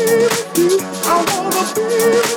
I wanna be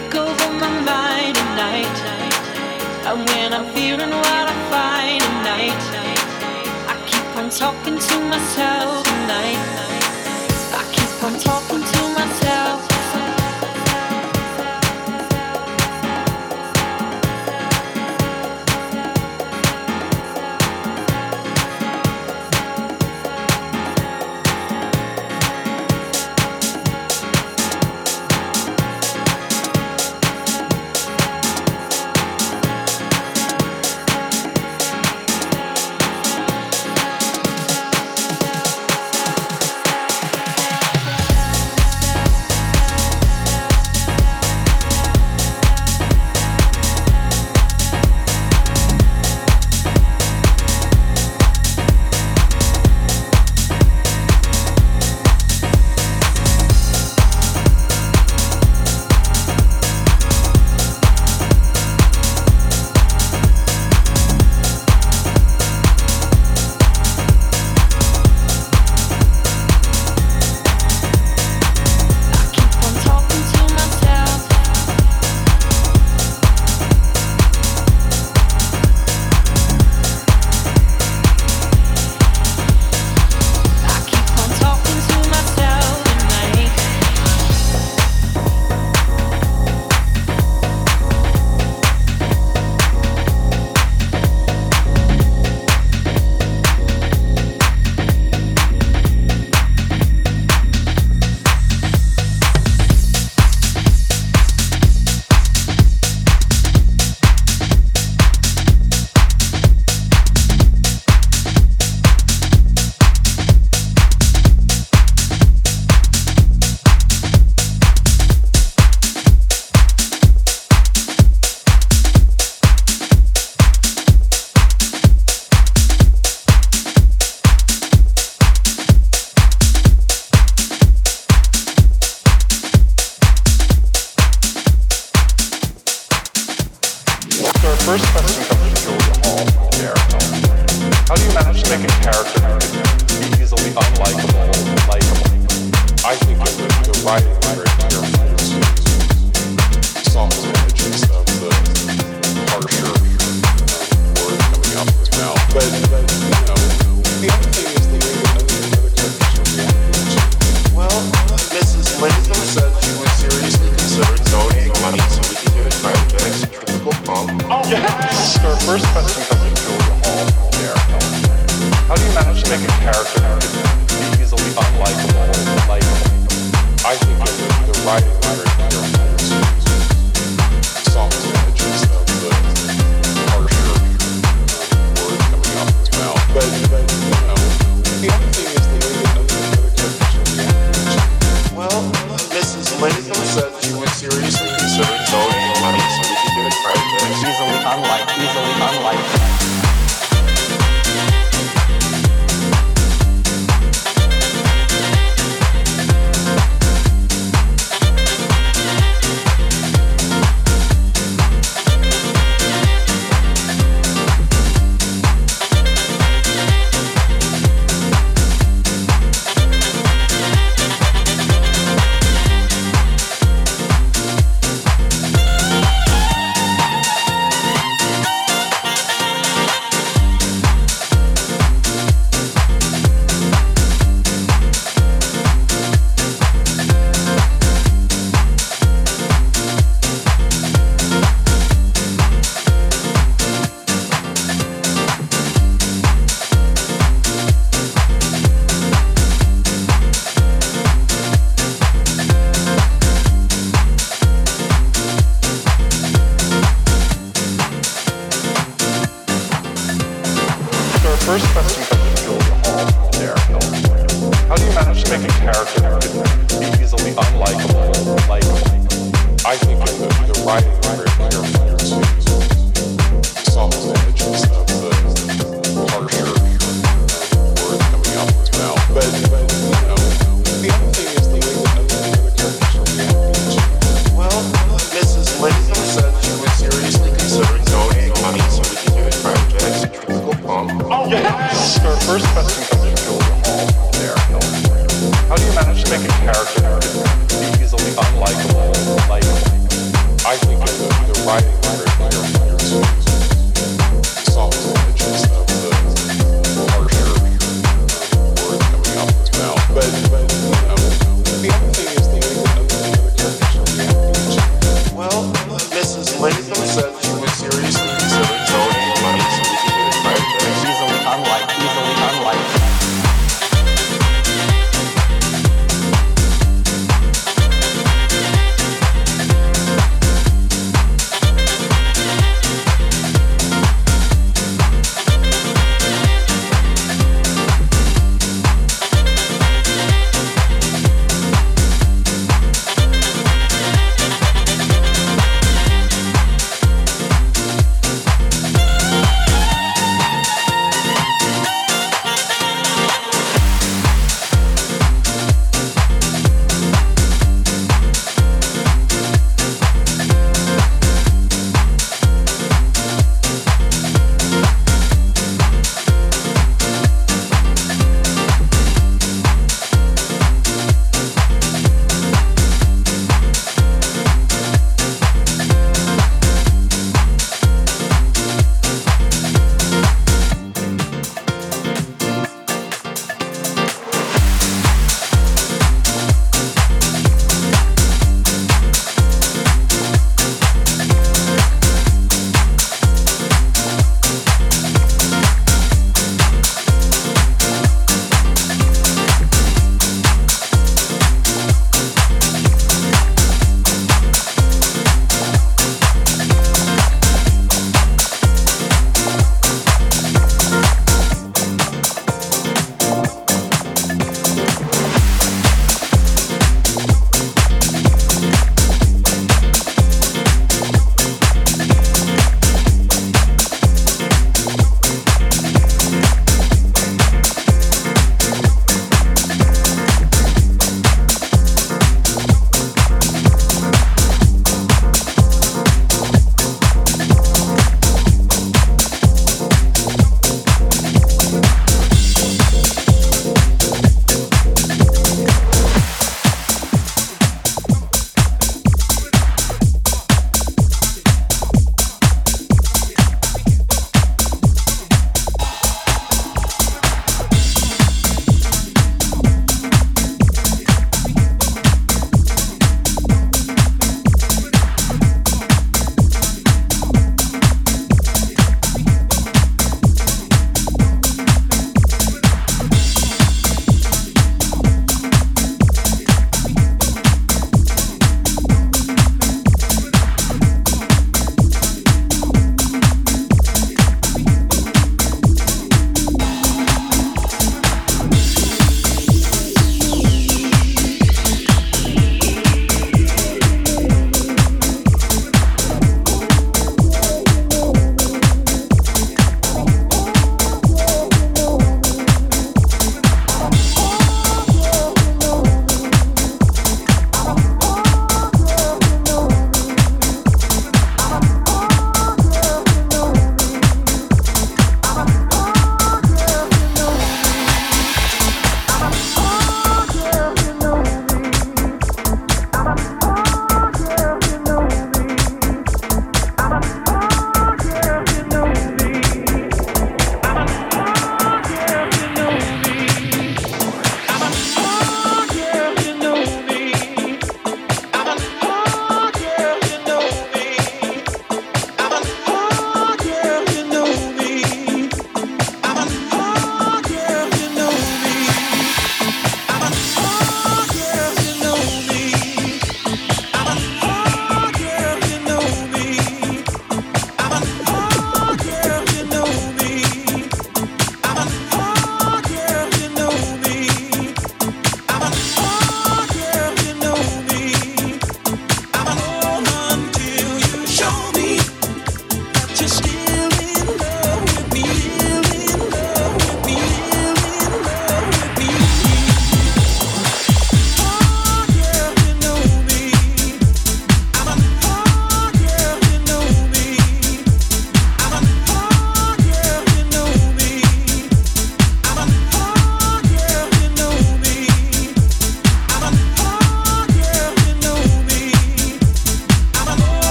take over my mind at night. And when I'm feeling what I find at night, I keep on talking to myself at night. I keep on talking to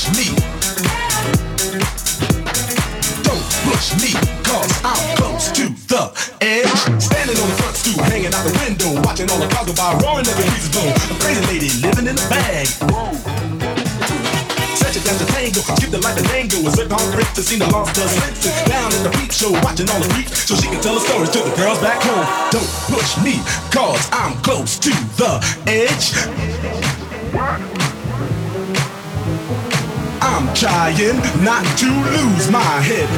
push push me, cause I'm close to the edge. Standing on the front stoop, hanging out the window, watching all the cars go by, roaring every breeze blow. A crazy lady living in a bag. Such a dance a tango, skip the life and tango. Was with on to see the lost does Simpson. Down in the peep show, watching all the freaks, so she can tell the stories to the girls back home. Don't push me, cause I'm close to the edge. I'm trying not to lose my head.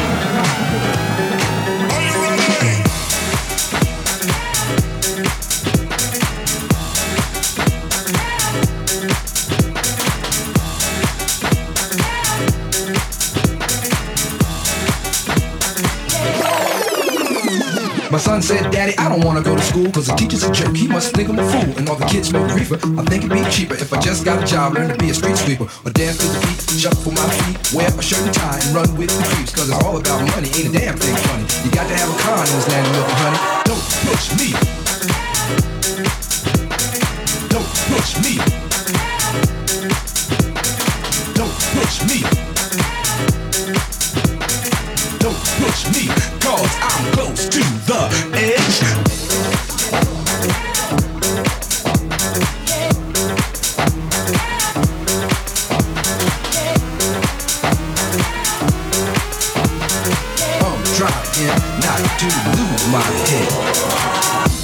My son said, Daddy, I don't wanna go to school Cause the teacher's a jerk, he must think I'm a fool And all the kids smoke reefer. I think it'd be cheaper if I just got a job Learn to be a street sweeper. Or dance to the beat, shuffle for my feet Wear a shirt and tie and run with the creeps Cause it's all about money, ain't a damn thing funny. You got to have a con in this land of and honey. Don't push me. Don't push me. Don't push me push me Cause I'm close to the edge I'm trying not to lose my head.